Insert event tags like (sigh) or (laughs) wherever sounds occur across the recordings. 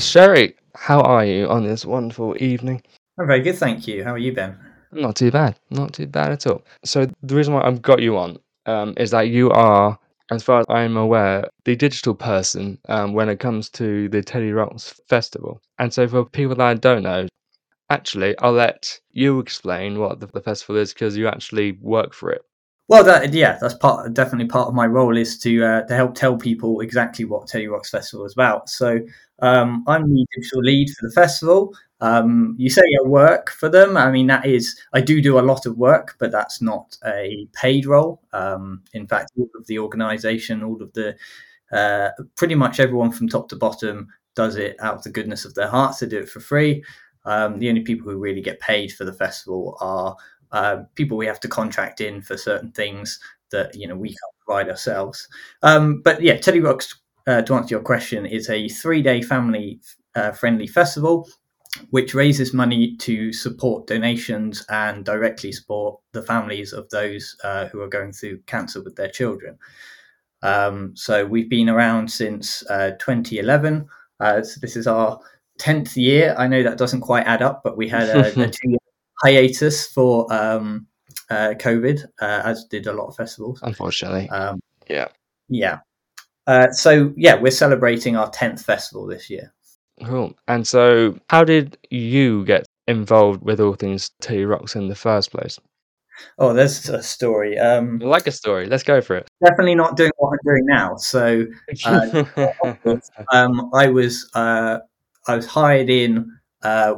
Sherry, how are you on this wonderful evening? I'm very good, thank you. How are you, Ben? Not too bad. Not too bad at all. So the reason why I've got you on um, is that you are, as far as I'm aware, the digital person um, when it comes to the Teddy Rocks Festival. And so for people that don't know, actually, I'll let you explain what the, the festival is because you actually work for it. Well, that yeah, that's part definitely part of my role is to uh, to help tell people exactly what Teddy Rocks Festival is about. So um, I'm the digital lead for the festival. Um, you say I work for them. I mean, that is, I do do a lot of work, but that's not a paid role. Um, in fact, all of the organization, all of the, uh, pretty much everyone from top to bottom does it out of the goodness of their hearts. They do it for free. Um, the only people who really get paid for the festival are uh, people we have to contract in for certain things that you know we can't provide ourselves. Um, but yeah, Teddy Rocks, uh, to answer your question, is a three-day family-friendly uh, festival which raises money to support donations and directly support the families of those uh, who are going through cancer with their children. Um, so we've been around since uh, 2011. Uh, so this is our 10th year. I know that doesn't quite add up, but we had (laughs) a, a two year hiatus for um, uh, COVID, uh, as did a lot of festivals. Unfortunately. Um, yeah. Yeah. Uh, so, yeah, we're celebrating our 10th festival this year. Cool. And so, how did you get involved with all things Teddy Rocks in the first place? Oh, there's a story. Um, I like a story. Let's go for it. Definitely not doing what I'm doing now. So, uh, (laughs) um, I was uh, I was hired in uh,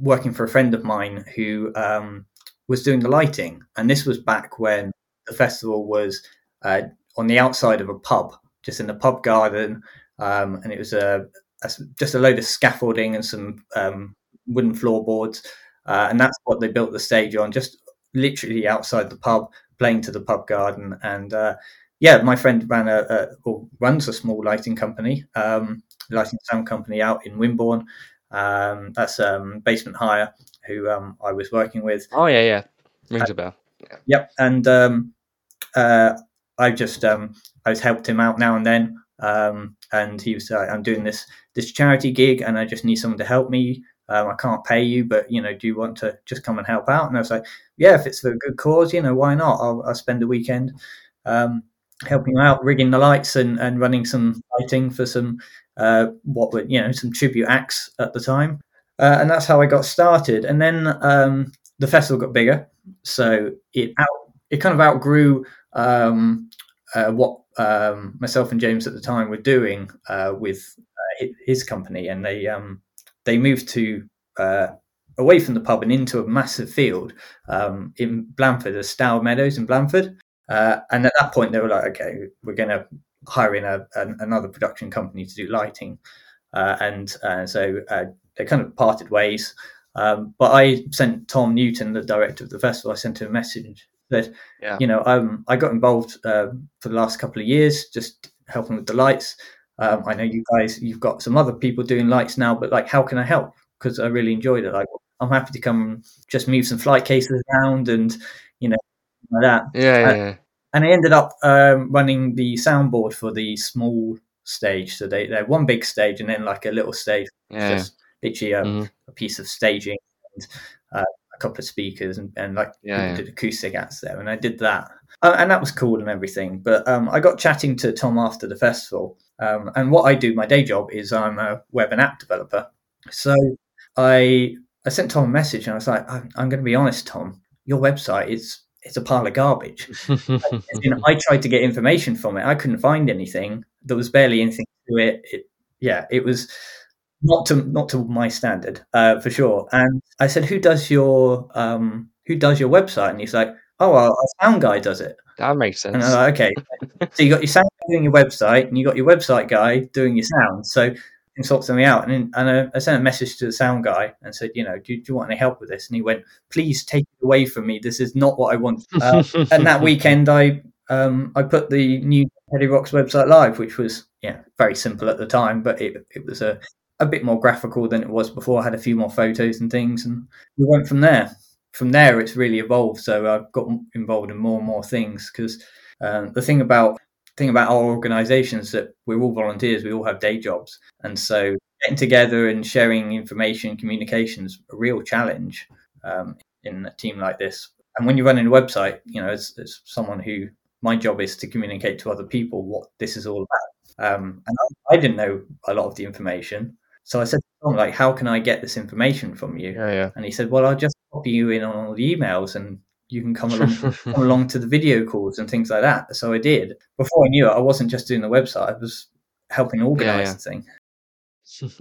working for a friend of mine who um, was doing the lighting, and this was back when the festival was uh, on the outside of a pub, just in the pub garden, um, and it was a, a, just a load of scaffolding and some um, wooden floorboards, uh, and that's what they built the stage on, just literally outside the pub, playing to the pub garden, and uh, yeah, my friend ran a, a or runs a small lighting company, um, lighting sound company out in Wimborne, um, that's um, Basement Hire, who um, I was working with. Oh yeah, yeah, rings uh, a bell. Yeah. Yep, and um, uh, I've just um, I was helped him out now and then, um, and he was uh, I'm doing this this charity gig, and I just need someone to help me. Um, I can't pay you, but you know, do you want to just come and help out? And I was like, yeah, if it's for a good cause, you know, why not? I'll, I'll spend a weekend um, helping out, rigging the lights and, and running some lighting for some uh, what were you know some tribute acts at the time, uh, and that's how I got started. And then um, the festival got bigger, so it out it kind of outgrew um, uh, what um, myself and James at the time were doing uh, with uh, his company, and they um, they moved to uh, away from the pub and into a massive field um, in Blandford, the Stour Meadows in Blandford. Uh, and at that point, they were like, okay, we're going to hiring a, an, another production company to do lighting, uh, and uh, so uh, they kind of parted ways. Um, but I sent Tom Newton, the director of the festival, I sent him a message that yeah. you know um, I got involved uh, for the last couple of years, just helping with the lights. Um, I know you guys, you've got some other people doing lights now, but like, how can I help? Because I really enjoyed it. Like, I'm happy to come just move some flight cases around and you know like that. Yeah, yeah and I ended up um, running the soundboard for the small stage. So they they're one big stage and then like a little stage, yeah. just literally a, mm-hmm. a, piece of staging and uh, a couple of speakers and, and like yeah, did acoustic acts there, and I did that, uh, and that was cool and everything. But um, I got chatting to Tom after the festival, um, and what I do, my day job is I'm a web and app developer. So I I sent Tom a message and I was like, I'm, I'm going to be honest, Tom, your website is it's a pile of garbage. (laughs) know, I tried to get information from it. I couldn't find anything. There was barely anything to it. it yeah, it was not to not to my standard uh, for sure. And I said, "Who does your um, who does your website?" And he's like, "Oh, well, a sound guy does it." That makes sense. And I'm like, "Okay." so you got your sound guy doing your website, and you got your website guy doing your sound. So sort something out. And, and I, I, sent a message to the sound guy and said, you know, do, do, you want any help with this? And he went, please take it away from me. This is not what I want. Uh, (laughs) and that weekend, I um, I put the new Teddy Rocks website live, which was yeah very simple at the time, but it it was a a bit more graphical than it was before. I had a few more photos and things, and we went from there. From there, it's really evolved. So I've got involved in more and more things because um, the thing about thing about our organizations that we're all volunteers we all have day jobs and so getting together and sharing information, communications, a real challenge um, in a team like this. And when you're running a website, you know, as, as someone who my job is to communicate to other people what this is all about. Um, and I, I, didn't know a lot of the information. So I said, Tom, like, how can I get this information from you? Yeah, yeah. And he said, well, I'll just copy you in on all the emails and you can come along, (laughs) come along to the video calls and things like that. So I did. Before I knew it, I wasn't just doing the website; I was helping organize yeah, yeah. the thing. (laughs)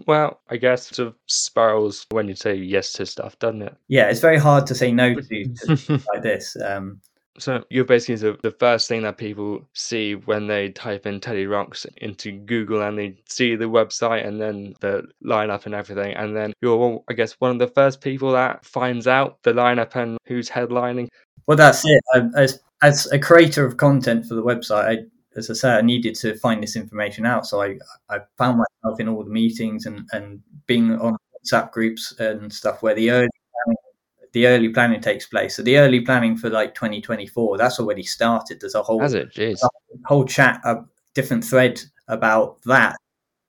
Well, I guess sort of spirals when you say yes to stuff, doesn't it? Yeah, it's very hard to say no to, to (laughs) like this. Um, so you're basically the, the first thing that people see when they type in Teddy Rocks into Google and they see the website and then the lineup and everything. And then you're, I guess, one of the first people that finds out the lineup and who's headlining. Well, that's it. I, as, as a creator of content for the website, I, as I said, I needed to find this information out. So I, I found myself in all the meetings and, and being on WhatsApp groups and stuff where the early the early planning takes place. So the early planning for like 2024, that's already started. There's a whole Has it? Jeez. whole chat, a different thread about that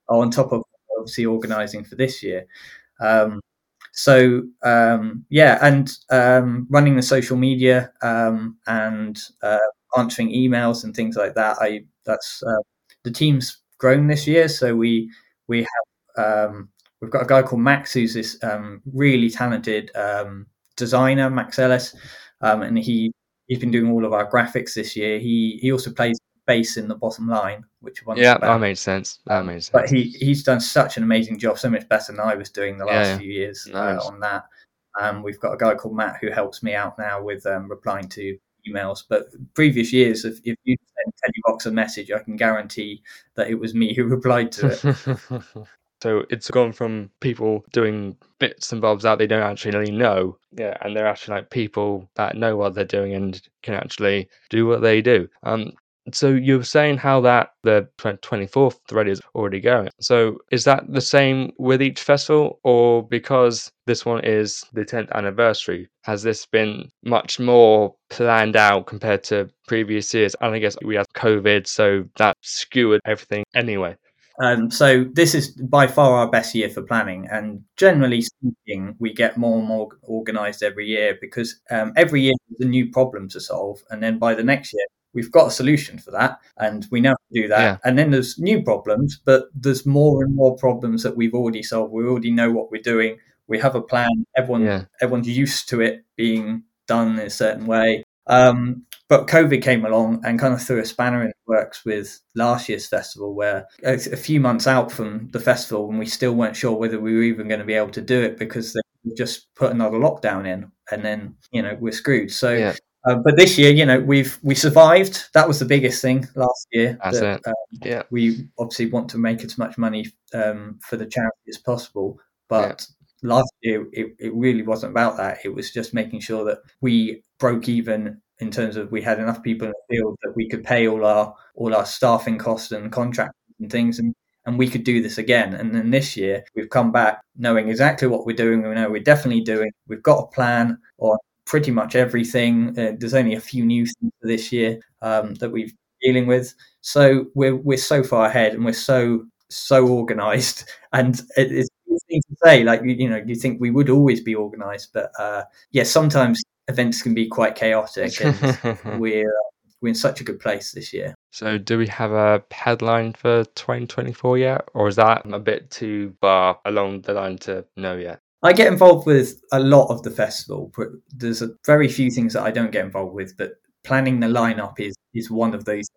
on top of obviously organising for this year. Um, so um, yeah, and um, running the social media um, and uh, answering emails and things like that. I that's uh, the team's grown this year, so we we have um, we've got a guy called Max who's this um, really talented um, designer, Max Ellis, um, and he he's been doing all of our graphics this year. He he also plays bass in the bottom line, which one yeah, that made sense. That made sense. But he he's done such an amazing job, so much better than I was doing the last yeah, few years uh, nice. uh, on that. Um, we've got a guy called Matt who helps me out now with um, replying to emails. But previous years, if, if you send Teddy Rocks a message, I can guarantee that it was me who (laughs) replied to it. (laughs) So it's gone from people doing bits and bobs that they don't actually really know, yeah, and they're actually like people that know what they're doing and can actually do what they do. Um, so you're saying how that the 24th thread is already going. So is that the same with each festival, or because this one is the 10th anniversary, has this been much more planned out compared to previous years? And I guess we had COVID, so that skewered everything anyway. Um, so this is by far our best year for planning, and generally speaking, we get more and more organised every year because um, every year there's a new problem to solve, and then by the next year we've got a solution for that, and we know how to do that. Yeah. And then there's new problems, but there's more and more problems that we've already solved. We already know what we're doing. We have a plan. Everyone, yeah. everyone's used to it being done in a certain way. Um, but COVID came along and kind of threw a spanner in the works with last year's festival, where a, a few months out from the festival, and we still weren't sure whether we were even going to be able to do it because they just put another lockdown in, and then you know we're screwed. So. Yeah. Uh, but this year, you know, we've we survived. That was the biggest thing last year. That's that, it. Um, yeah. We obviously want to make as much money um, for the charity as possible, but yeah. Last year it, it really wasn't about that. It was just making sure that we broke even in terms of we had enough people in the field that we could pay all our all our staffing costs and contracts and things and and we could do this again. And then this year we've come back knowing exactly what we're doing. We know we're definitely doing. We've got a plan on pretty much everything. Uh, there's only a few new things for this year um, that we're dealing with. So we're we're so far ahead and we're so so organised. (laughs) And it, easy to say, like you know, you think we would always be organised, but uh, yeah, sometimes events can be quite chaotic, and (laughs) we're we're in such a good place this year. So, do we have a headline for 2024 yet, or is that a bit too far along the line to know yet? I get involved with a lot of the festival. But there's a very few things that I don't get involved with, but planning the lineup is is one of those.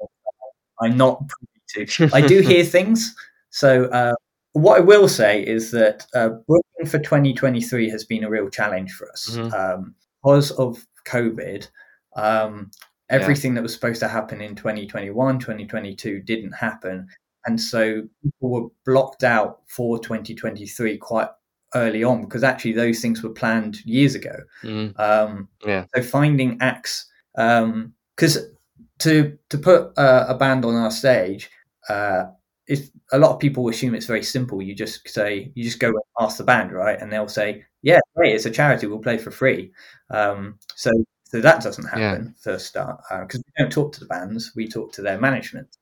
I'm not privy to. I do (laughs) hear things. So, uh, what I will say is that uh, booking for 2023 has been a real challenge for us. Mm-hmm. Um, because of COVID, um, everything yeah. that was supposed to happen in 2021, 2022 didn't happen. And so people were blocked out for 2023 quite early on because actually those things were planned years ago. Mm. Um, yeah. So finding acts, because um, to to put uh, a band on our stage, uh, if a lot of people assume it's very simple. You just say you just go and ask the band, right, and they'll say, "Yeah, great, it's a charity. We'll play for free." Um, so so that doesn't happen yeah. first start because uh, we don't talk to the bands; we talk to their management.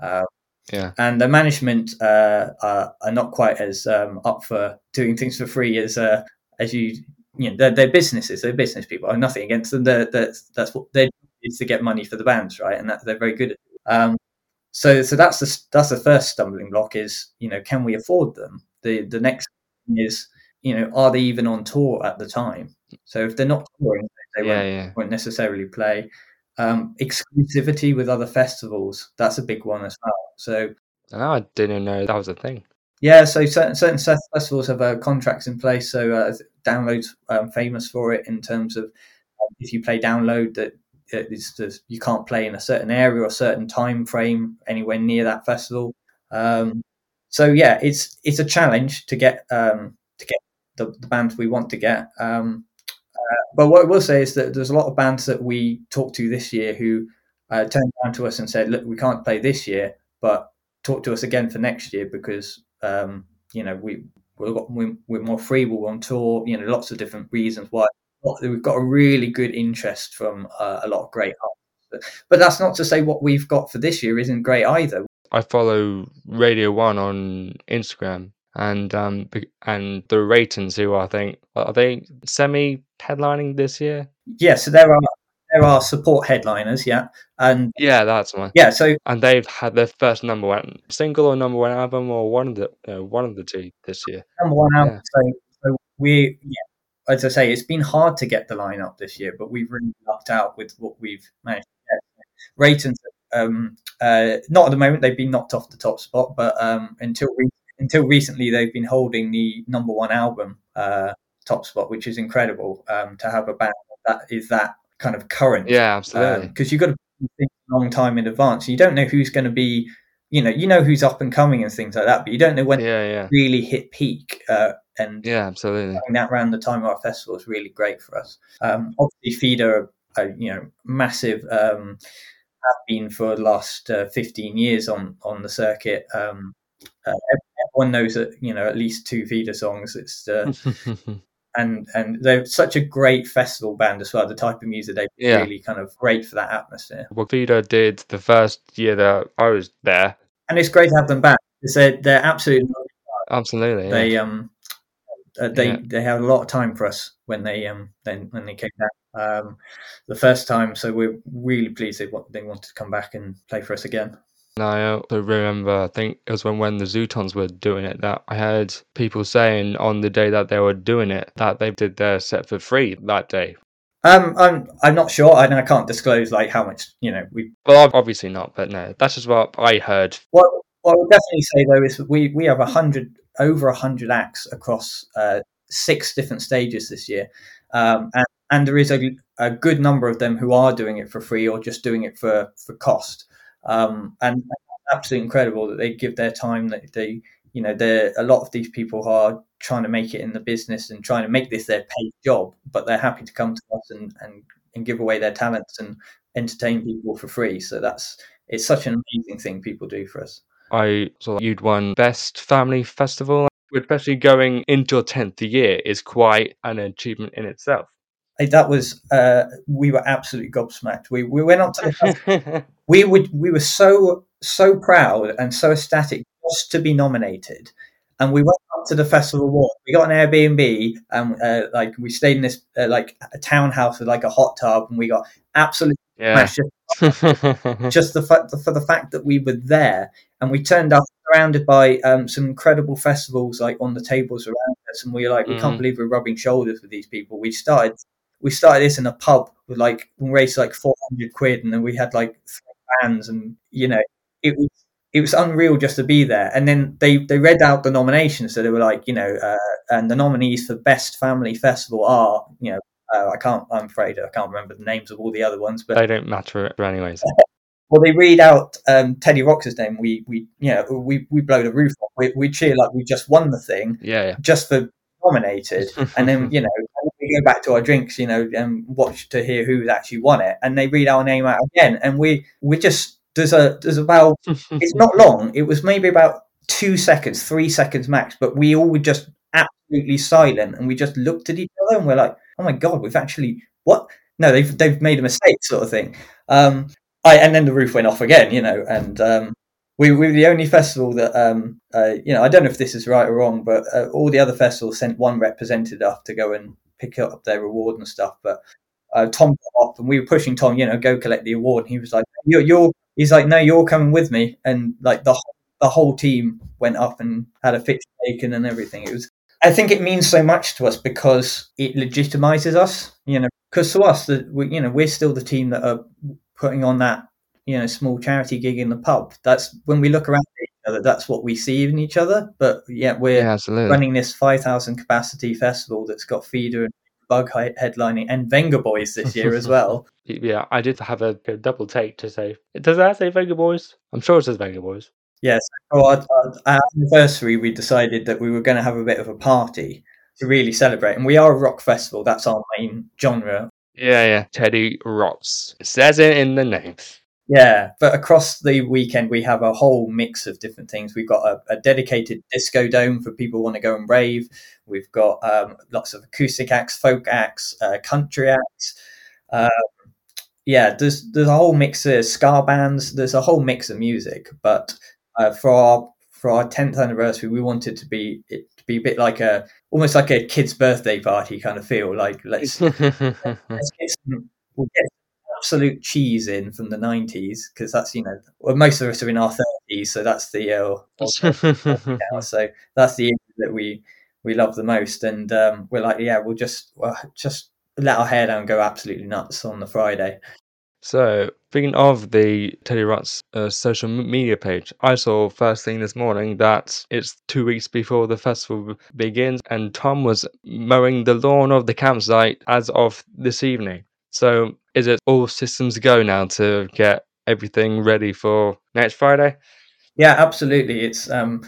Uh, Yeah. and the management uh, are, are not quite as um, up for doing things for free as uh, as you you know they're, they're businesses they're business people I'm nothing against them they're, that's that's what they is to get money for the bands right and that they're very good at it. um, so so that's the that's the first stumbling block is you know can we afford them the the next thing is you know are they even on tour at the time so if they're not touring they yeah, won't, yeah. won't necessarily play um, exclusivity with other festivals that's a big one as well so Oh, I didn't know that was a thing. yeah, so certain certain festivals have uh, contracts in place. So uh, downloads um, famous for it in terms of um, if you play download that it's just, you can't play in a certain area or a certain time frame anywhere near that festival. Um, so yeah, it's it's a challenge to get um, to get the, the bands we want to get. Um, uh, but what I will say is that there's a lot of bands that we talked to this year who uh, turned around to us and said, "Look, we can't play this year, but talk to us again for next year because um, you know we we're, we're more free, we're on tour. You know, lots of different reasons why we've got a really good interest from uh, a lot of great artists. But that's not to say what we've got for this year isn't great either. I follow Radio One on Instagram, and um, and the Reytons, who I think are they semi headlining this year? Yeah, so there are there are support headliners, yeah, and Yeah, that's one. yeah, so And they've had their first number one single or number one album, or one of the uh, one of the two this year. number one album. Yeah. So, so we, yeah, as I say, it's been hard to get the lineup this year, but we've really lucked out with what we've managed to get. Reytons, um, uh, not at the moment. They've been knocked off the top spot, but um, until re- until recently, they've been holding the number one album uh, top spot, which is incredible um, to have a band that is that kind of current. Yeah, absolutely. because you've got to think a long time in advance. You don't know who's going to be, you know, you know who's up and coming and things like that, but you don't know when yeah, yeah, really hit peak. Uh, and yeah, absolutely. having that around the time of our festival is really great for us. Um, obviously, Feeder, are, you know, massive. Um, have been for the last uh, 15 years on on the circuit. Um, uh, everyone knows that you know at least two Feeder songs. It's uh, (laughs) and and they're such a great festival band as well. The type of music they Yeah. really kind of great for that atmosphere. what Feeder did the first year that I was there. and it's great to have them back they're they're absolutely Absolutely. Yeah. um uh, they Yeah. they had a lot of time for us when they um then when they came back um the first time so we're really pleased they want they wanted to come back and play for us again And I also remember, I think it was when, when the Zutons were doing it, that I heard people saying on the day that they were doing it that they did their set for free that day. um I'm I'm not sure and I can't disclose like how much you know we Well, obviously not, but no, that's just what I heard. what what I would definitely say though is we we have a hundred over a hundred acts across uh, six different stages this year, um, and and there is a, a good number of them who are doing it for free or just doing it for for cost, um, and absolutely incredible that they give their time that they you know there a lot of these people are trying to make it in the business and trying to make this their paid job, but they're happy to come to us and and, and give away their talents and entertain people for free. So that's it's such an amazing thing people do for us. I saw that you'd won Best Family Festival, especially going into your 10th year is quite an achievement in itself. That was uh, we were absolutely gobsmacked. We we went up to the (laughs) we would we were so so proud and so ecstatic just to be nominated, and we went up to the festival walk. We got an Airbnb and uh, like we stayed in this uh, like a townhouse with like a hot tub, and we got absolutely yeah. smashed just (laughs) the fact for the fact that we were there and we turned up surrounded by um, some incredible festivals like on the tables around us and we were like we can't Mhm. believe we're rubbing shoulders with these people we started we started this in a pub with like we raised like 400 quid and then we had like three bands and you know it was it was unreal just to be there and then they they read out the nominations so they were like you know uh, and the nominees for best family festival are you know uh, I can't. I'm afraid I can't remember the names of all the other ones, but they don't matter anyways. (laughs) well, they read out um, Teddy Rocks's name. We, we, you know, we, we blow the roof off. We, we cheer like we just won the thing, Yeah, just for nominated, (laughs) and then you know we go back to our drinks, you know, and watch to hear who's actually won it, and they read our name out again, and we we just there's a there's about (laughs) it's not long. It was maybe about two seconds, three seconds max, but we all were just absolutely silent, and we just looked at each other, and we're like, oh my god, we've actually what? No, they've they've made a mistake, sort of thing. Um, I and then the roof went off again, you know, and um, we we're the only festival that um uh, you know I don't know if this is right or wrong, but uh, all the other festivals sent one representative up to go and pick up their reward and stuff. But uh, Tom got up and we were pushing Tom, you know, go collect the award. And he was like, "You're, you're," he's like, "No, you're coming with me." And like the the whole team went up and had a picture taken and everything. It was. I think it means so much to us because it legitimizes us, you know. Because to us, that we, you know, we're still the team that are putting on that you know small charity gig in the pub that's when we look around each other that's what we see in each other but yeah we're Yeah, absolutely. running this 5000 capacity festival that's got feeder and bug headlining and venga boys this year as (laughs) well Yeah, I did have a, a double take to say. Does that say Vega Boys? I'm sure it says Vega Boys. yes for our, our, our anniversary we decided that we were going to have a bit of a party to really celebrate and we are a rock festival that's our main genre Yeah, yeah. Teddy Rocks. Says it in the name. Yeah, but across the weekend we have a whole mix of different things. We've got a, a dedicated disco dome for people who want to go and rave. We've got um, lots of acoustic acts, folk acts, uh, country acts. Um, yeah, there's there's a whole mix of ska bands. There's a whole mix of music. But uh, for our for our tenth anniversary, we wanted to be to be a bit like a almost like a kid's birthday party kind of feel. Like let's (laughs) let's get some, we'll get absolute cheese in from the 90s because that's you know well, most of us are in our 30s so that's the uh, (laughs) now, so that's the era that we we love the most and um, we're like yeah we'll just well, just let our hair down and go absolutely nuts on the friday so, speaking of the Teddy Rocks uh, social media page, I saw first thing this morning that it's two weeks before the festival begins, and Tom was mowing the lawn of the campsite as of this evening. So, is it all systems go now to get everything ready for next Friday? yeah absolutely it's um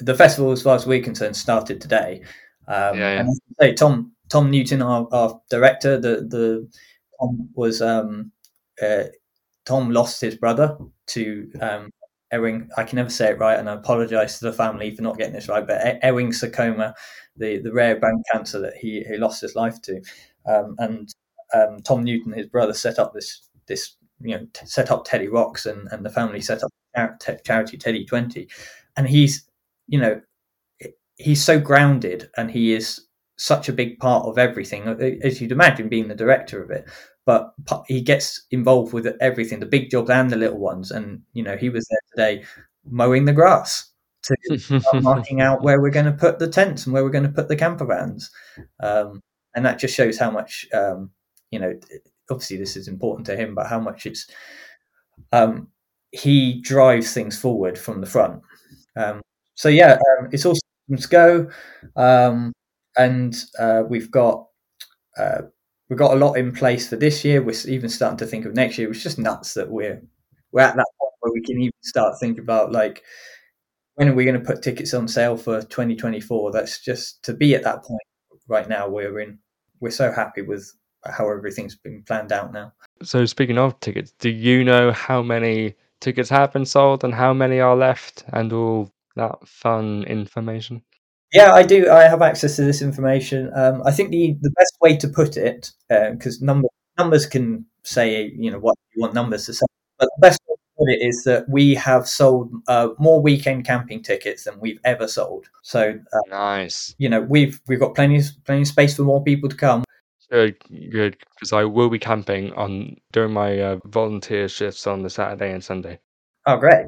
the festival as far as we're concerned started today um Yeah, yeah. and say, tom tom newton our, our director the the tom was um uh, tom lost his brother to um Ewing, I can never say it right, and I apologise to the family for not getting this right. But Ewing sarcoma, the, the rare bone cancer that he, he lost his life to, um, and um, Tom Newton, his brother, set up this this you know t- set up Teddy Rocks, and, and the family set up te- charity Teddy Twenty, and he's you know he's so grounded, and he is such a big part of everything, as you'd imagine, being the director of it. But he gets involved with everything, the big jobs and the little ones, and you know he was there today mowing the grass to (laughs) marking out where we're going to put the tents and where we're going to put the camper vans. Um, and that just shows how much, um, you know, obviously this is important to him, but how much it's, um, he drives things forward from the front. Um, so yeah, um, it's all systems go. Um, and uh, we've got, uh, we've got a lot in place for this year. We're even starting to think of next year. It's just nuts that we're, we're at that point where we can even start thinking about like, when are we going to put tickets on sale for 2024 that's just to be at that point right now we're in we're so happy with how everything's been planned out now so, speaking of tickets, do you know how many tickets have been sold and how many are left and all that fun information? Yeah i do i have access to this information um, i think the the best way to put it because number, numbers can say you know what you want numbers to say but the best way to put it is that we have sold uh, more weekend camping tickets than we've ever sold so uh, Nice. you know we've we've got plenty plenty of space for more people to come Good, good, because I will be camping on during my uh, volunteer shifts on the Saturday and Sunday. Oh, great!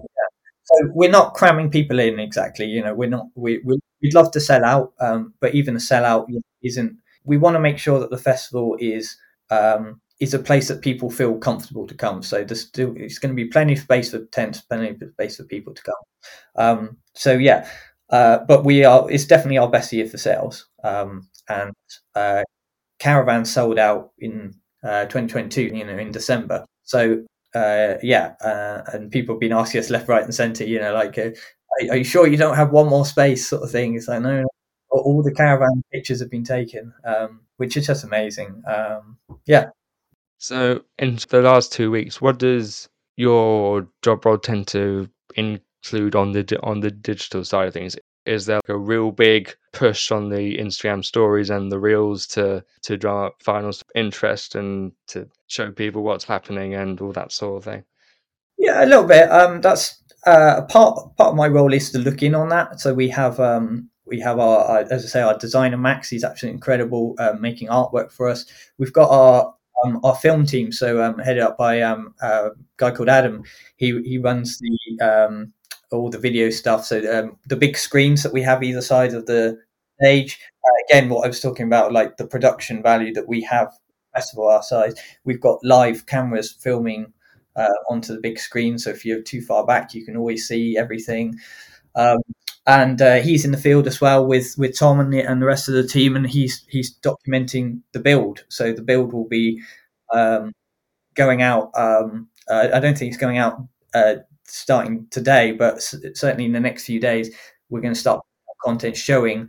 So we're not cramming people in exactly. You know, we're not. We, we we'd love to sell out, um, but even the sellout isn't. We want to make sure that the festival is um, is a place that people feel comfortable to come. So there's still it's going to be plenty of space for tents, plenty of space for people to come. Um, so yeah, uh, but we are. It's definitely our best year for sales, um, and uh, caravan sold out in uh, 2022. You know, in December. So uh, yeah, uh, and people have been asking us left, right, and centre. You know, like, uh, are, are, you sure you don't have one more space, sort of thing? It's like no, no. all the caravan pictures have been taken, um, which is just amazing. Um, yeah. So, in the last two weeks, what does your job role tend to include on the on the digital side of things? Is there like a real big push on the Instagram stories and the reels to to draw up finals interest and to show people what's happening and all that sort of thing? Yeah, a little bit. Um, that's uh, part part of my role is to look in on that. So we have um, we have our, as I say, our designer Max. He's absolutely incredible, uh, making artwork for us. We've got our um, our film team, so um, headed up by um, a guy called Adam. He he runs the um, all the video stuff. So um, the big screens that we have either side of the stage. Uh, again, what I was talking about, like the production value that we have festival our size, we've got live cameras filming uh, onto the big screen. So if you're too far back, you can always see everything. Um, and uh, he's in the field as well with with Tom and the, and the rest of the team, and he's he's documenting the build. So the build will be um, going out. Um, uh, I don't think it's going out uh, starting today, but certainly in the next few days, we're going to start content showing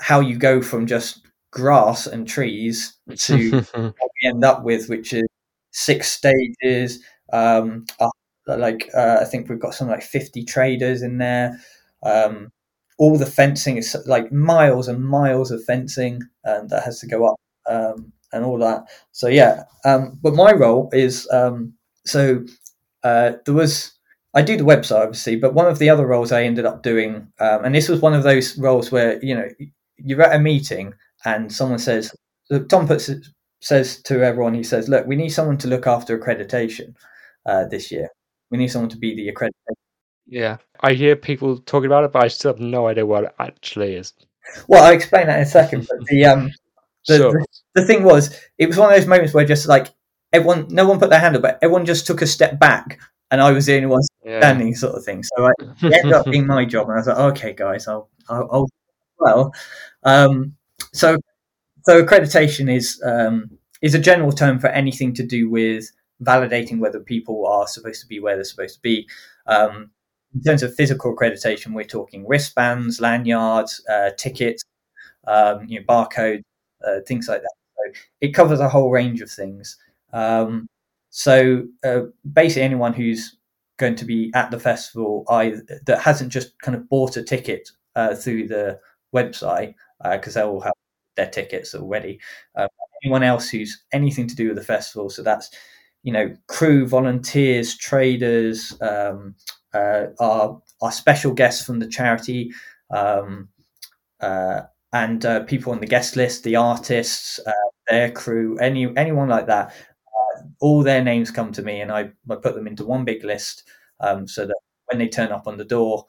how you go from just grass and trees to (laughs) what we end up with, which is six stages. Um, like uh, I think we've got something like fifty traders in there. Um, all the fencing is like miles and miles of fencing, and that has to go up um, and all that. So yeah, um, but my role is um, so uh, there was I do the website obviously, but one of the other roles I ended up doing, um, and this was one of those roles where you know you're at a meeting and someone says, Tom puts says to everyone, he says, "Look, we need someone to look after accreditation uh, this year. We need someone to be the accreditation." Yeah, I hear people talking about it, but I still have no idea what it actually is. Well, I'll explain that in a second. But the um, (laughs) the, sure. the, the thing was, it was one of those moments where just like everyone, no one put their hand up, but everyone just took a step back, and I was the only one yeah. standing, sort of thing. So (laughs) it ended up being my job, and I was like, "Okay, guys, I'll, I'll, I'll well." Um, so, so accreditation is um, is a general term for anything to do with validating whether people are supposed to be where they're supposed to be. Um, in terms of physical accreditation, we're talking wristbands, lanyards, uh, tickets, um, you know, barcodes, uh, things like that. So it covers a whole range of things. Um, so uh, basically, anyone who's going to be at the festival either, that hasn't just kind of bought a ticket uh, through the website because uh, they all have their tickets already. Um, anyone else who's anything to do with the festival, so that's you know crew, volunteers, traders, um, uh, our our special guests from the charity, um, uh, and uh, people on the guest list, the artists, uh, their crew, any anyone like that. Uh, all their names come to me, and I, I put them into one big list um, so that when they turn up on the door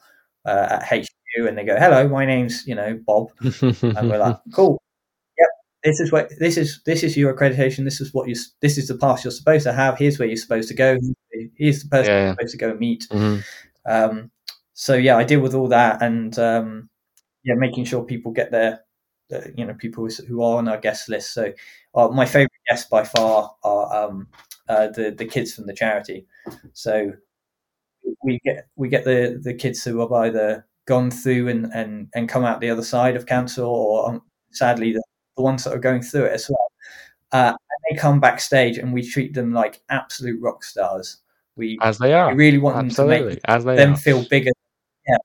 at HQ and they go, "Hello, my name's you know Bob," and we're like, (laughs) "Cool, yep, this is what this is. This is your accreditation. This is what you. This is the pass you're supposed to have. Here's where you're supposed to go. Here's the person yeah. you're supposed to go and meet." Mm-hmm. Um, so yeah, I deal with all that and um, yeah, making sure people get their, you know, people who are on our guest list. So uh, my favorite guests by far are um, uh, the the kids from the charity. So we get we get the the kids who have either gone through and and and come out the other side of cancer, or um, sadly the, the ones that are going through it as well. Uh, they come backstage and we treat them like absolute rock stars. We as they are. We really want Absolutely. them to make as they them are. feel bigger. Yeah,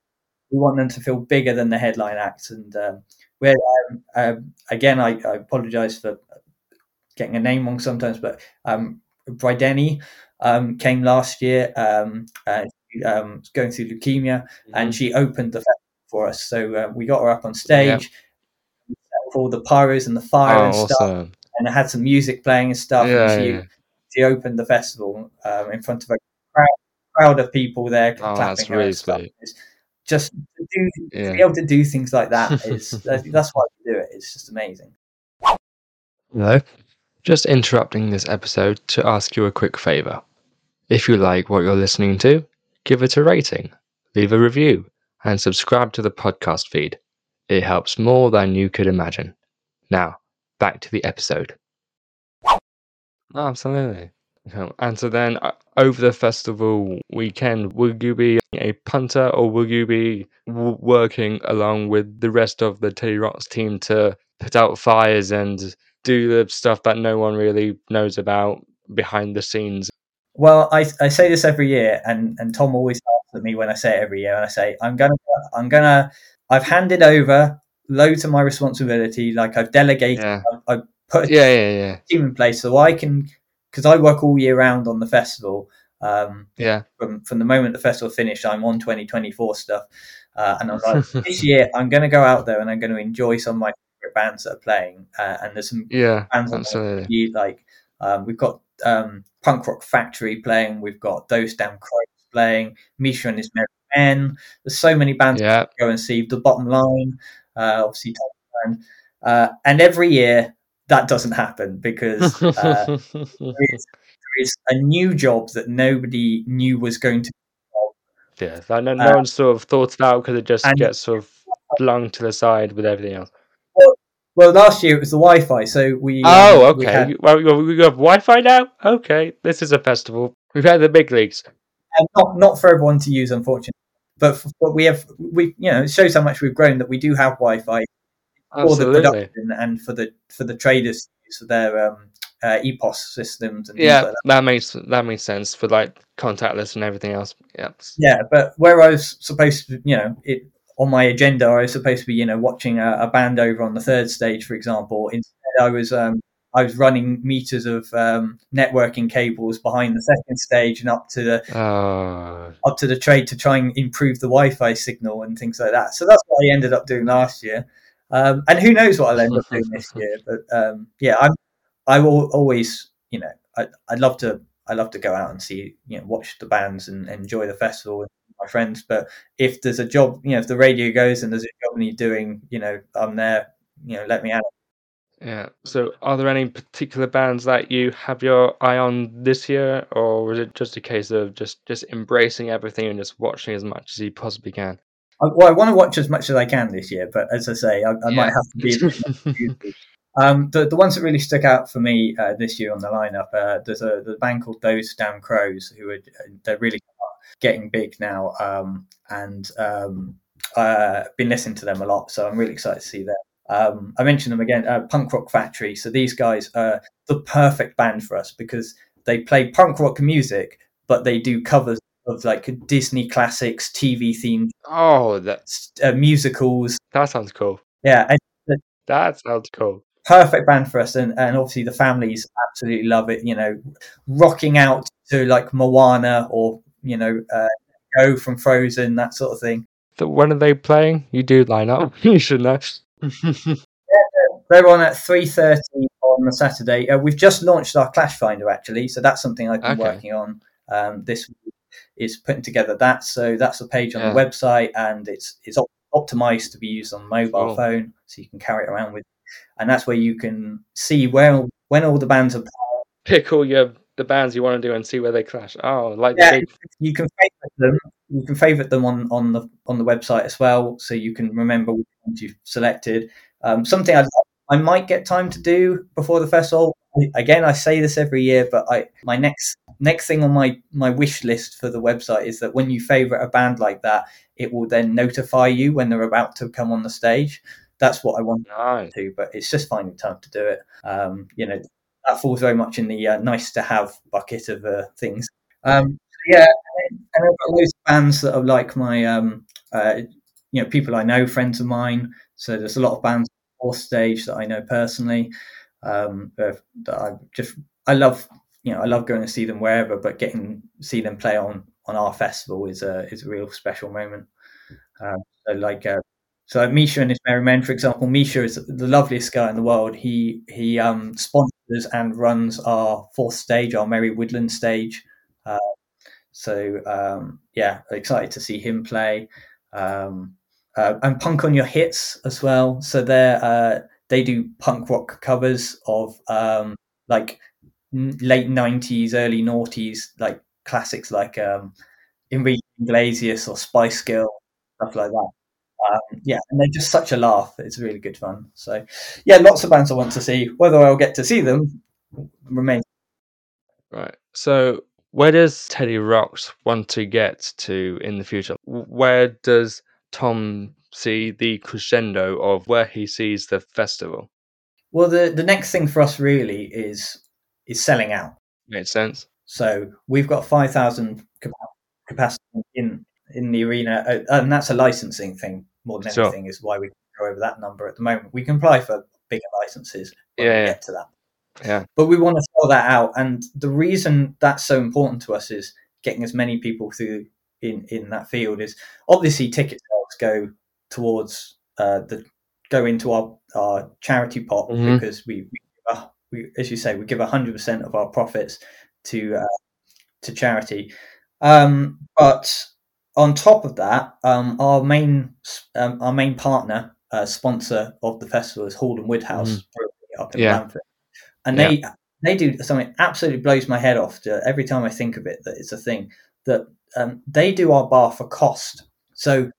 we want them to feel bigger than the headline acts. And um, where um, um, again, I, I apologise for getting a name wrong sometimes, but um, Brideni um, came last year, um, uh, um, going through leukemia, mm-hmm. and she opened the festival for us. So uh, we got her up on stage, yeah. all the pyros and the fire oh, and stuff, awesome. and I had some music playing and stuff. Yeah, and she, yeah. she opened the festival um, in front of a crowd, crowd of people there oh, clapping. That's really sweet. Just to, do, yeah. to be able to do things like that (laughs) is that's why we do it. It's just amazing. Hello. Just interrupting this episode to ask you a quick favor. If you like what you're listening to, give it a rating, leave a review, and subscribe to the podcast feed. It helps more than you could imagine. Now, back to the episode. Absolutely. And so then uh, over the festival weekend, will you be a punter or will you be w- working along with the rest of the Teddy Rocks team to put out fires and do the stuff that no one really knows about behind the scenes? Well, I, I say this every year, and, and Tom always laughs at me when I say it every year. And I say, I'm gonna, I'm gonna, I've handed over loads of my responsibility. Like I've delegated, yeah. I've, I've, put yeah, yeah, yeah. team in place so I can, because I work all year round on the festival. Um, Yeah. from from the moment the festival finished, I'm on 2024 stuff, uh, and I'm like, (laughs) this year I'm going to go out there and I'm going to enjoy some of my favorite bands that are playing. Uh, and there's some Yeah. bands Absolutely. you like um, we've got um, Punk Rock Factory playing, we've got Those Damn Crows playing, Misha and his Merry Men. There's so many bands Yeah. to go and see. The Bottom Line, uh, obviously. Uh, and every year that doesn't happen because uh, (laughs) there is there is a new job that nobody knew was going to. yeah. That no, no uh, one sort of thought about because it just gets sort of flung to the side with everything else. Well, last year it was the Wi-Fi, so we. um, Oh, we okay. had- Well, we have Wi-Fi now. Okay, this is a festival. We've had the big leagues. and not not for everyone to use, unfortunately. But f- but we have we you know it shows how much we've grown that we do have Wi-Fi for the production and for the for the traders for their um, uh, EPOS systems and Yeah, like that. that makes that makes sense for like contactless and everything else. Yeah. Yeah, but where I was supposed to, you know, it on my agenda, I was supposed to be, you know, watching a, a band over on the third stage, for example. Instead, I was um, I was running meters of um, networking cables behind the second stage and up to the Oh, up to the trade to try and improve the Wi-Fi signal and things like that. So that's what I ended up doing last year. Um, and who knows what I'll end up doing this (laughs) year? But um, yeah, I'm I will always, you know, I I love to I love to go out and see, you know, watch the bands and, enjoy the festival with my friends. But if there's a job, you know, if the radio goes and there's a job need doing, you know, I'm there. You know, let me out. yeah. So, are there any particular bands that you have your eye on this year, or was it just a case of just just embracing everything and just watching as much as you possibly can? I, well, I want to watch as much as I can this year, but as I say, I, I might have to be. a bit more (laughs) choosy. um, the the ones that really stuck out for me uh, this year on the lineup, uh, there's a the band called Those Damn Crows, who are they're really getting big now, um, and um, uh, been listening to them a lot, so I'm really excited to see them. Um, I mentioned them again, uh, Punk Rock Factory. So these guys are the perfect band for us because they play punk rock music, but they do covers of like Disney classics, TV themed Oh, that uh, musicals. that sounds cool. Yeah, and That sounds cool. perfect band for us. And, and obviously the families absolutely love it. You know, rocking out to like Moana or, you know, uh, Go from Frozen, that sort of thing. So when are they playing? You do line up. (laughs) you should know. (laughs) They're on at 3.30 on the Saturday. Uh, we've just launched our Clash Finder, actually. So that's something I've been Okay. working on um, this week, is putting together that. So that's a page on Yeah. the website and it's it's op- optimized to be used on mobile Cool. phone. So you can carry it around with And that's where you can see where when all the bands are Pick all your the bands you want to do and see where they clash. Oh, like Yeah. the big you can favorite them. You can favorite them on, on the on the website as well, so you can remember which ones you've selected. Um, something I I might get time to do before the festival. Again, I say this every year, but I my next next thing on my my wish list for the website is that when you favorite a band like that, it will then notify you when they're about to come on the stage. That's what I want nice. to, but it's just finding time to do it. Um, you know, that falls very much in the uh, nice to have bucket of uh, things. Um, yeah, and, I've got loads of bands that are like my, um, uh, you know, people I know, friends of mine. So there's a lot of bands off stage that I know personally. Um, that I just I love, you know, I love going to see them wherever, but getting see them play on on our festival is a is a real special moment. Um, so like. Uh, so Misha and his Merry Men, for example, Misha is the loveliest guy in the world. He he um, sponsors and runs our fourth stage, our Merry Woodland stage. Uh, so um, yeah, excited to see him play. Um, uh, and Punk on Your Hits as well. So they uh, they do punk rock covers of um, like n- late nineties, early noughties, like classics like um, Enrique Iglesias or Spice Girl, stuff like that. Um, yeah, and they're just such a laugh. It's really good fun. So, yeah, lots of bands I want to see. Whether I'll get to see them remains. Right. So where does Teddy Rocks want to get to in the future? Where does Tom see the crescendo of where he sees the festival? Well, the the next thing for us really is is selling out. Makes sense. So we've got five thousand capacity in in the arena, uh, and that's a licensing thing more than Sure. anything. Is why we go over that number at the moment. We can apply for bigger licenses when Yeah, we get to that. Yeah. but we want to sell that out and the reason that's so important to us is getting as many people through in in that field is obviously ticket sales go towards uh, the go into our our charity pot Mhm. because we, we, uh, we as you say we give hundred percent of our profits to uh, to charity. Um, but on top of that, um, our main um, our main partner uh, sponsor of the festival is Hall and Woodhouse Brewery up in Yeah. And they they do something absolutely blows my head off. To, every time I think of it, that it's a thing that um, they do our bar for cost. So,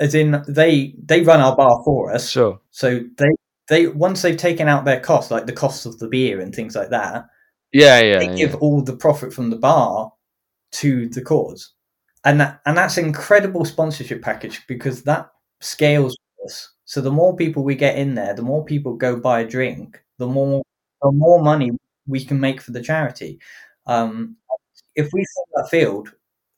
as in they they run our bar for us. Sure. So they they once they've taken out their costs, like the cost of the beer and things like that, Yeah, yeah. they yeah. give all the profit from the bar to the cause, and that and that's an incredible sponsorship package because that scales with us. So the more people we get in there, the more people go buy a drink, the more the more money we can make for the charity. Um, if we fill that field,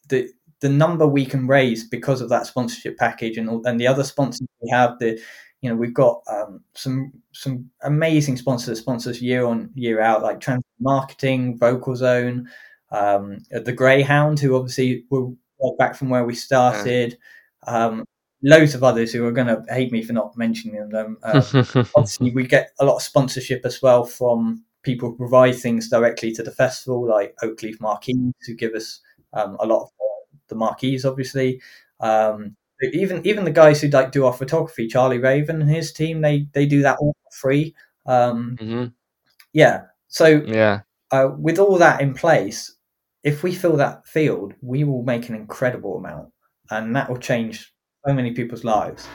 the the number we can raise because of that sponsorship package and and the other sponsors we have, the you know we've got um, some some amazing sponsors sponsors year on year out like Trans Marketing, Vocal Zone, um, the Greyhound, who obviously were back from where we started. Um, loads of others who are going to hate me for not mentioning them. Um, (laughs) obviously, we get a lot of sponsorship as well from people who provide things directly to the festival, like Oakleaf Marquees, who give us um, a lot of the marquees, obviously. Um, even even the guys who like do our photography, Charlie Raven and his team, they they do that all for free. Um, hmm yeah, so Yeah. uh, with all that in place, if we fill that field, we will make an incredible amount, and that will change so many people's lives.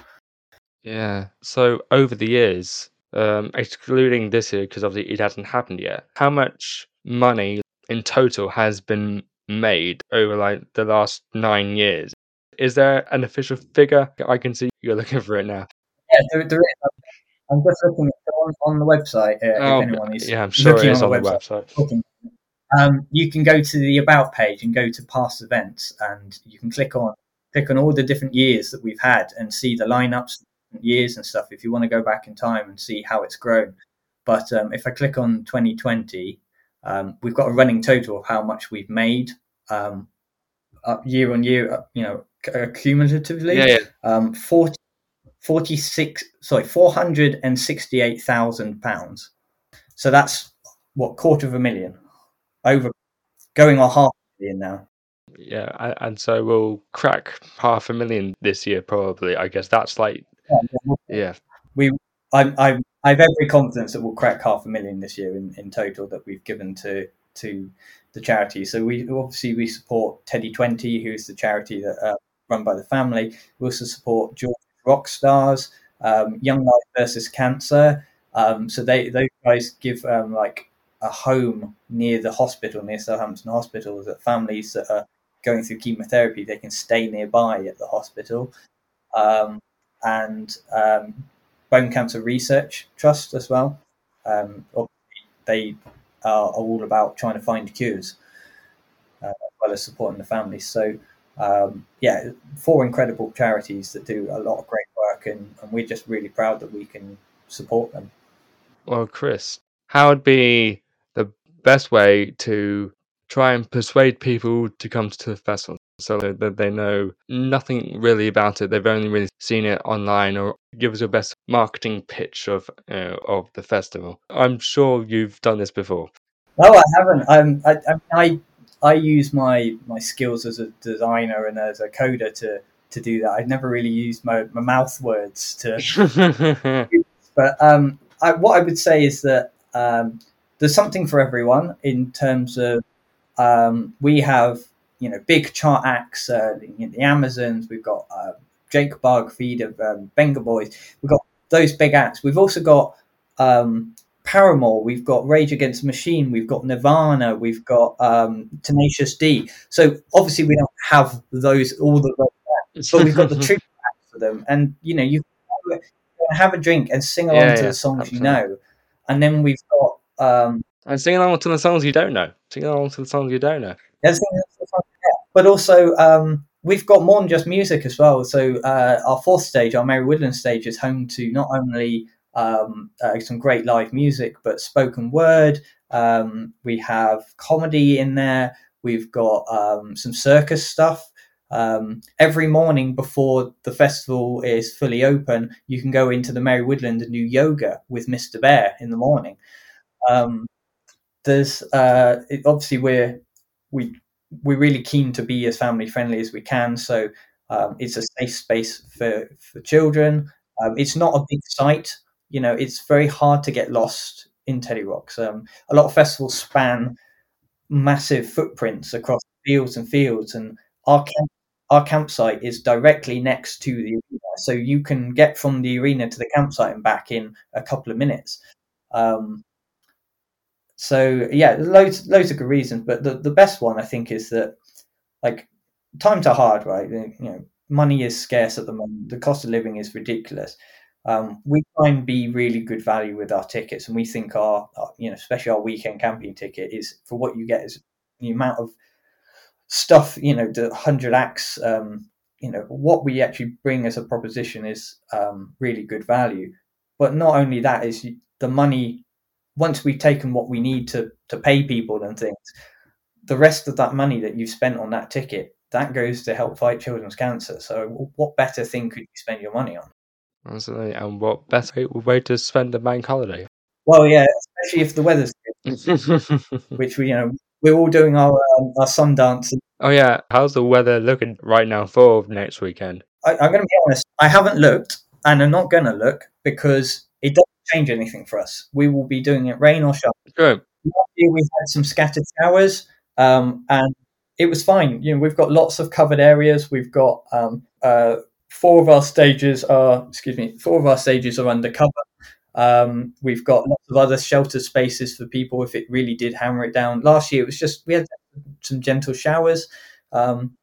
Yeah. So over the years, um, excluding this year because obviously it hasn't happened yet, how much money in total has been made over like the last nine years? Is there an official figure? I can see you're looking for it now. Yeah, there, there is. I'm just looking on, on the website. Uh, Oh, if anyone is yeah, I'm sure looking it is on on the website, website. um, you can go to the about page and go to past events, and you can click on click on all the different years that we've had and see the lineups, years and stuff. If you want to go back in time and see how it's grown, but um, if I click on 2020, um, we've got a running total of how much we've made um, year on year. uh, You know, uh, cumulatively Yeah, yeah. um, 40, 46 sorry 468,000 pounds so that's what quarter of a million over going on half a million now Yeah, and so we'll crack half a million this year, probably. I guess that's like, yeah, we I, I I have every confidence that we'll crack half a million this year in, in total that we've given to to the charity. So we obviously we support Teddy Twenty, who's the charity that uh, run by the family. We also support George Rock Stars, um, Young Lives versus Cancer. Um, so they those guys give um, like a home near the hospital, near Southampton Hospital, that families that are going through chemotherapy they can stay nearby at the hospital. Um, and um, Bone Cancer Research Trust as well. Um, they are all about trying to find cures, uh, as well as supporting the families. So, um, yeah, four incredible charities that do a lot of great work, and, and we're just really proud that we can support them. Well, Chris, how would be the best way to try and persuade people to come to the festival so that they know nothing really about it? They've only really seen it online, or give us your best marketing pitch of uh, of the festival. I'm sure you've done this before. No, I haven't. Um, I, I, I, I use my, my skills as a designer and as a coder to, to do that. I've never really used my, my mouth words to (laughs) But um, I, what I would say is that um, there's something for everyone in terms of um, we have you know big chart acts, uh, the, the Amazons. We've got uh, Jake Bugg, Feed of um, Vengaboys. We've got those big acts. We've also got um, Paramore. We've got Rage Against the Machine. We've got Nirvana. We've got um, Tenacious D. So obviously we don't have those all the way but we've got the (laughs) tribute acts for them, and you know you have a drink and sing along Yeah, to yeah, the songs you know, and then we've got um, and sing along to the songs you don't know. Sing along to the songs you don't know. there's things that's fun, yeah. But also um, we've got more than just music as well. So uh, our fourth stage, our Merry Woodland stage, is home to not only um, uh, some great live music, but spoken word. Um, we have comedy in there. We've got um, some circus stuff. Um, every morning before the festival is fully open, you can go into the Merry Woodland and do yoga with Mr. Bear in the morning. Um, there's uh, it, obviously we're we we're really keen to be as family friendly as we can, so um, it's a safe space for for children. Um, it's not a big site, you know. It's very hard to get lost in Teddy Rocks. Um, a lot of festivals span massive footprints across fields and fields, and our camp, our campsite is directly next to the arena, so you can get from the arena to the campsite and back in a couple of minutes. Um, so yeah, loads loads of good reasons, but the, the best one I think is that like times are hard, right? You know, money is scarce at the moment. The cost of living is ridiculous. Um, we try and be really good value with our tickets, and we think our, our, you know, especially our weekend camping ticket is for what you get is the amount of stuff, you know, the hundred acts. Um, you know, what we actually bring as a proposition is um, really good value. But not only that is the money. Once we've taken what we need to to pay people and things, the rest of that money that you've spent on that ticket that goes to help fight children's cancer. So, what better thing could you spend your money on? Absolutely. And what better way to spend a bank holiday? Well, yeah, especially if the weather's good, which we, you know, we're all doing our um, our sun dancing. Oh yeah, how's the weather looking right now for next weekend? I, I'm going to be honest. I haven't looked, and I'm not going to look because it doesn't change anything for us. We will be doing it rain or shine. Good. We had some scattered showers, um, and it was fine. You know, we've got lots of covered areas. We've got um, uh, four of our stages are excuse me, four of our stages are undercover. Um, we've got lots of other shelter spaces for people if it really did hammer it down. Last year it was just we had some gentle showers. Um,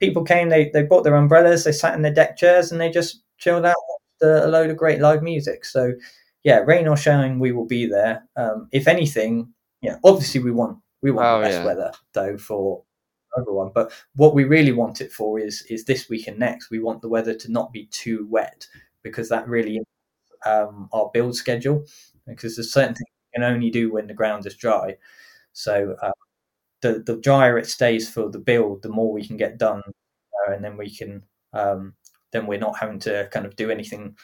people came, they they brought their umbrellas, they sat in their deck chairs, and they just chilled out a load of great live music. So yeah, rain or shine, we will be there. Um, if anything, yeah, obviously we want we want oh, the best yeah. weather though for everyone. But what we really want it for is is this week and next. We want the weather to not be too wet because that really um, our build schedule. Because there's certain things we can only do when the ground is dry. So uh, the the drier it stays for the build, the more we can get done, uh, and then we can um, then we're not having to kind of do anything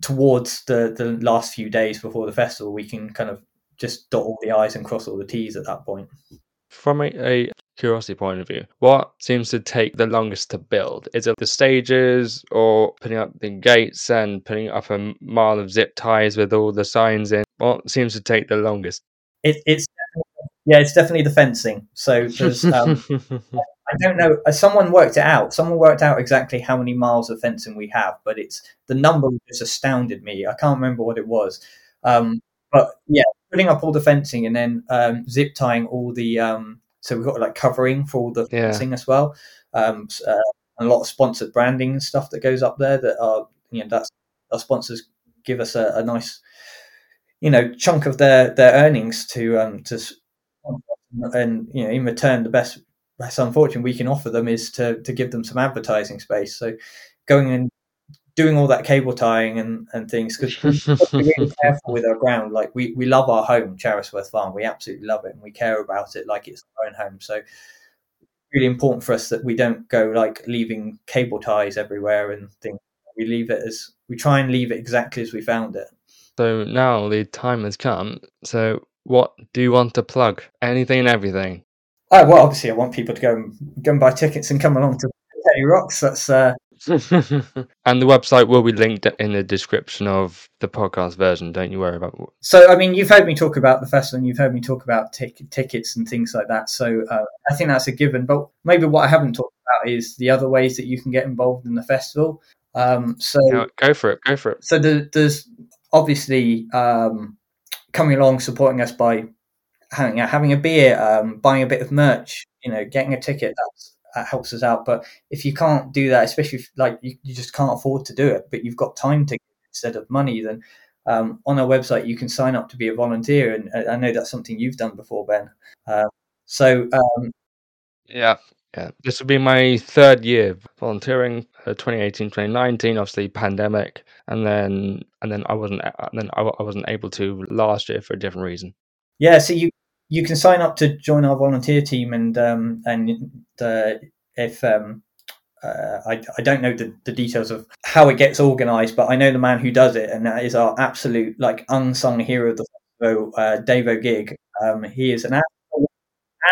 towards the the last few days before the festival. We can kind of just dot all the i's and cross all the t's at that point. From a, a curiosity point of view, what seems to take the longest to build? Is it the stages or putting up the gates and putting up a mile of zip ties with all the signs in? What seems to take the longest? It, it's yeah, it's definitely the fencing. So there's, um, (laughs) I don't know. Uh, someone worked it out. Someone worked out exactly how many miles of fencing we have, but it's the number just astounded me. I can't remember what it was. Um, but yeah, putting up all the fencing and then um, zip tying all the um, so we've got like covering for all the yeah. fencing as well. Um, uh, a lot of sponsored branding and stuff that goes up there that are you know that's our sponsors give us a, a nice you know chunk of their their earnings to um to and you know in return the best best unfortunate we can offer them is to to give them some advertising space so going and doing all that cable tying and, and things because (laughs) we're really careful with our ground. Like we, we love our home, Charisworth Farm. We absolutely love it and we care about it like it's our own home. So really important for us that we don't go like leaving cable ties everywhere and things. We leave it as we try and leave it exactly as we found it. So now the time has come. So what do you want to plug? Anything and everything. Oh well, obviously I want people to go and go and buy tickets and come along to Teddy Rocks. That's uh, (laughs) and the website will be linked in the description of the podcast version. Don't you worry about it. So, I mean, you've heard me talk about the festival, and you've heard me talk about t- tickets and things like that. So, uh, I think that's a given. But maybe what I haven't talked about is the other ways that you can get involved in the festival. Um, so, yeah, go for it. Go for it. So, the, there's obviously um, coming along, supporting us by having, having a beer, um, buying a bit of merch, you know, getting a ticket. That helps us out. But if you can't do that, especially if like you, you just can't afford to do it, but you've got time to instead of money, then um, on our website you can sign up to be a volunteer, and uh, I know that's something you've done before, Ben. Uh, so um, yeah, yeah, this will be my third year volunteering. Uh, 2018, 2019, obviously pandemic, and then and then I wasn't and then I, I wasn't able to last year for a different reason. Yeah, so you you can sign up to join our volunteer team, and um, and uh, if um, uh, I, I don't know the, the details of how it gets organised, but I know the man who does it, and that is our absolute like unsung hero of the festival, uh, Dave O'Gig. Um, he is an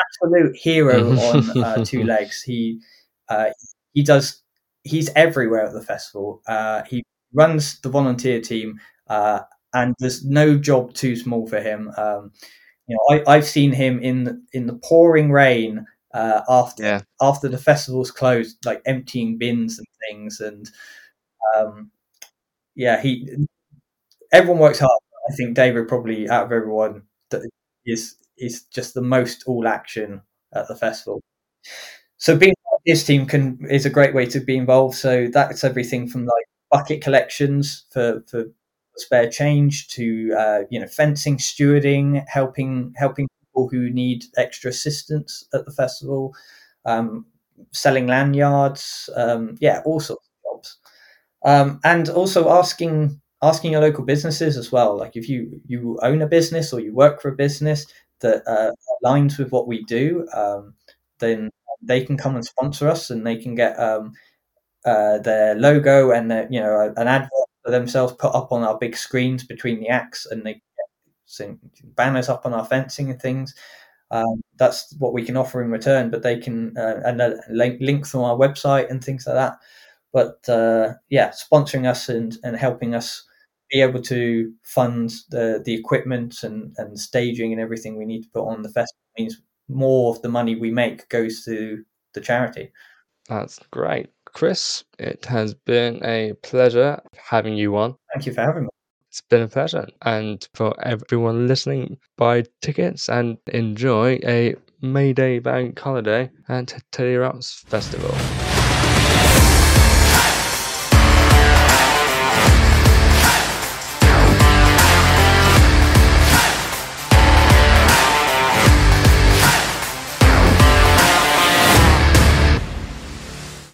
absolute, hero on uh, (laughs) two legs. He uh, he does he's everywhere at the festival. Uh, he runs the volunteer team, uh, and there's no job too small for him. Um, you know, I, I've seen him in in the pouring rain uh, after Yeah. after the festival's closed, like emptying bins and things, and um, yeah, he everyone works hard. I think David probably out of everyone that is is just the most all action at the festival. So being part of his team can is a great way to be involved. So that's everything from like bucket collections for for spare change to uh, you know fencing, stewarding, helping helping people who need extra assistance at the festival, um, selling lanyards, um, yeah, all sorts of jobs, um, and also asking asking your local businesses as well. Like if you you own a business or you work for a business that uh, aligns with what we do, um, then they can come and sponsor us, and they can get um, uh, their logo and their, you know an advert for themselves put up on our big screens between the acts, and they can get banners up on our fencing and things. Um, that's what we can offer in return, but they can uh, and uh, link link from our website and things like that. But uh, yeah, sponsoring us and, and helping us be able to fund the the equipment and, and staging and everything we need to put on the festival means more of the money we make goes to the charity. That's great. Chris, it has been a pleasure having you on. Thank you for having me. It's been a pleasure. And for everyone listening, buy tickets and enjoy a May Day bank holiday at Teddy Rocks Festival.